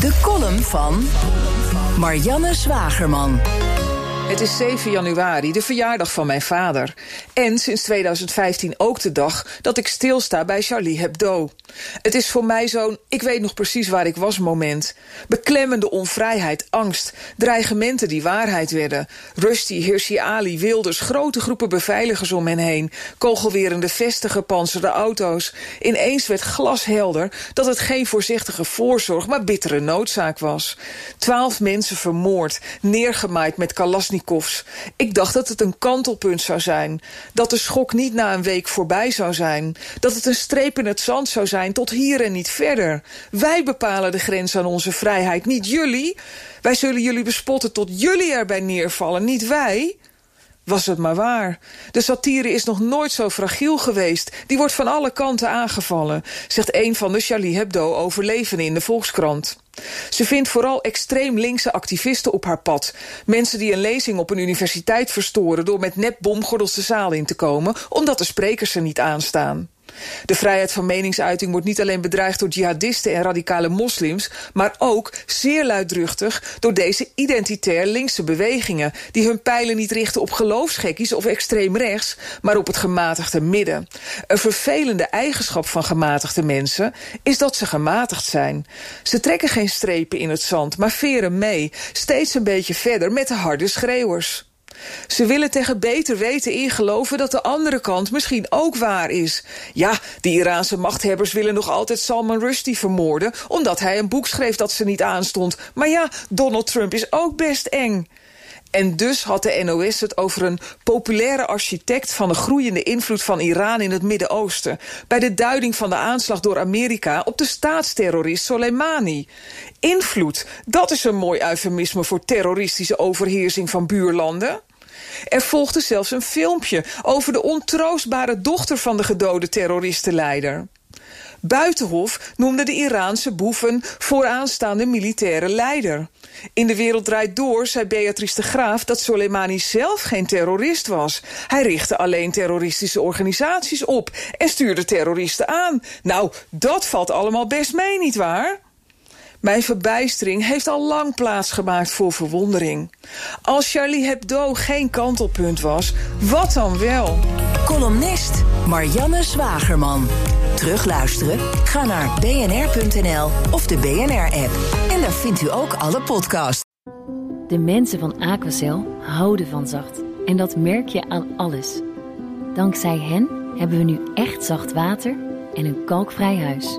De column van Marianne Zwagerman. Het is 7 januari, de verjaardag van mijn vader. En sinds 2015 ook de dag dat ik stilsta bij Charlie Hebdo. Het is voor mij zo'n ik weet nog precies waar ik was moment. Beklemmende onvrijheid, angst, dreigementen die waarheid werden. Rusty, Hirsi Ali, Wilders, grote groepen beveiligers om hen heen. Kogelwerende vesten, gepanzerde auto's. Ineens werd glashelder dat het geen voorzichtige voorzorg, maar bittere noodzaak was. Twaalf mensen vermoord, neergemaaid met kalasnik ik dacht dat het een kantelpunt zou zijn. Dat de schok niet na een week voorbij zou zijn. Dat het een streep in het zand zou zijn tot hier en niet verder. Wij bepalen de grens aan onze vrijheid, niet jullie. Wij zullen jullie bespotten tot jullie erbij neervallen, niet wij. Was het maar waar. De satire is nog nooit zo fragiel geweest. Die wordt van alle kanten aangevallen, zegt een van de Charlie Hebdo-overlevenden in de Volkskrant. Ze vindt vooral extreem linkse activisten op haar pad. Mensen die een lezing op een universiteit verstoren... door met nep bomgordels de zaal in te komen... omdat de sprekers er niet aanstaan. De vrijheid van meningsuiting wordt niet alleen bedreigd door jihadisten en radicale moslims, maar ook zeer luidruchtig door deze identitair linkse bewegingen, die hun pijlen niet richten op geloofsgekkies of extreem rechts, maar op het gematigde midden. Een vervelende eigenschap van gematigde mensen is dat ze gematigd zijn. Ze trekken geen strepen in het zand, maar veren mee, steeds een beetje verder met de harde schreeuwers. Ze willen tegen beter weten ingeloven dat de andere kant misschien ook waar is. Ja, de Iraanse machthebbers willen nog altijd Salman Rushdie vermoorden... omdat hij een boek schreef dat ze niet aanstond. Maar ja, Donald Trump is ook best eng. En dus had de NOS het over een populaire architect... van de groeiende invloed van Iran in het Midden-Oosten... bij de duiding van de aanslag door Amerika op de staatsterrorist Soleimani. Invloed, dat is een mooi eufemisme voor terroristische overheersing van buurlanden. Er volgde zelfs een filmpje over de ontroostbare dochter van de gedode terroristenleider. Buitenhof noemde de Iraanse boeven vooraanstaande militaire leider. In De Wereld Draait Door zei Beatrice de Graaf dat Soleimani zelf geen terrorist was. Hij richtte alleen terroristische organisaties op en stuurde terroristen aan. Nou, dat valt allemaal best mee, nietwaar? Mijn verbijstering heeft al lang plaatsgemaakt voor verwondering. Als Charlie Hebdo geen kantelpunt was, wat dan wel? Columnist Marianne Zwagerman. Terugluisteren? Ga naar bnr.nl of de BNR-app. En daar vindt u ook alle podcasts. De mensen van Aquacel houden van zacht. En dat merk je aan alles. Dankzij hen hebben we nu echt zacht water en een kalkvrij huis.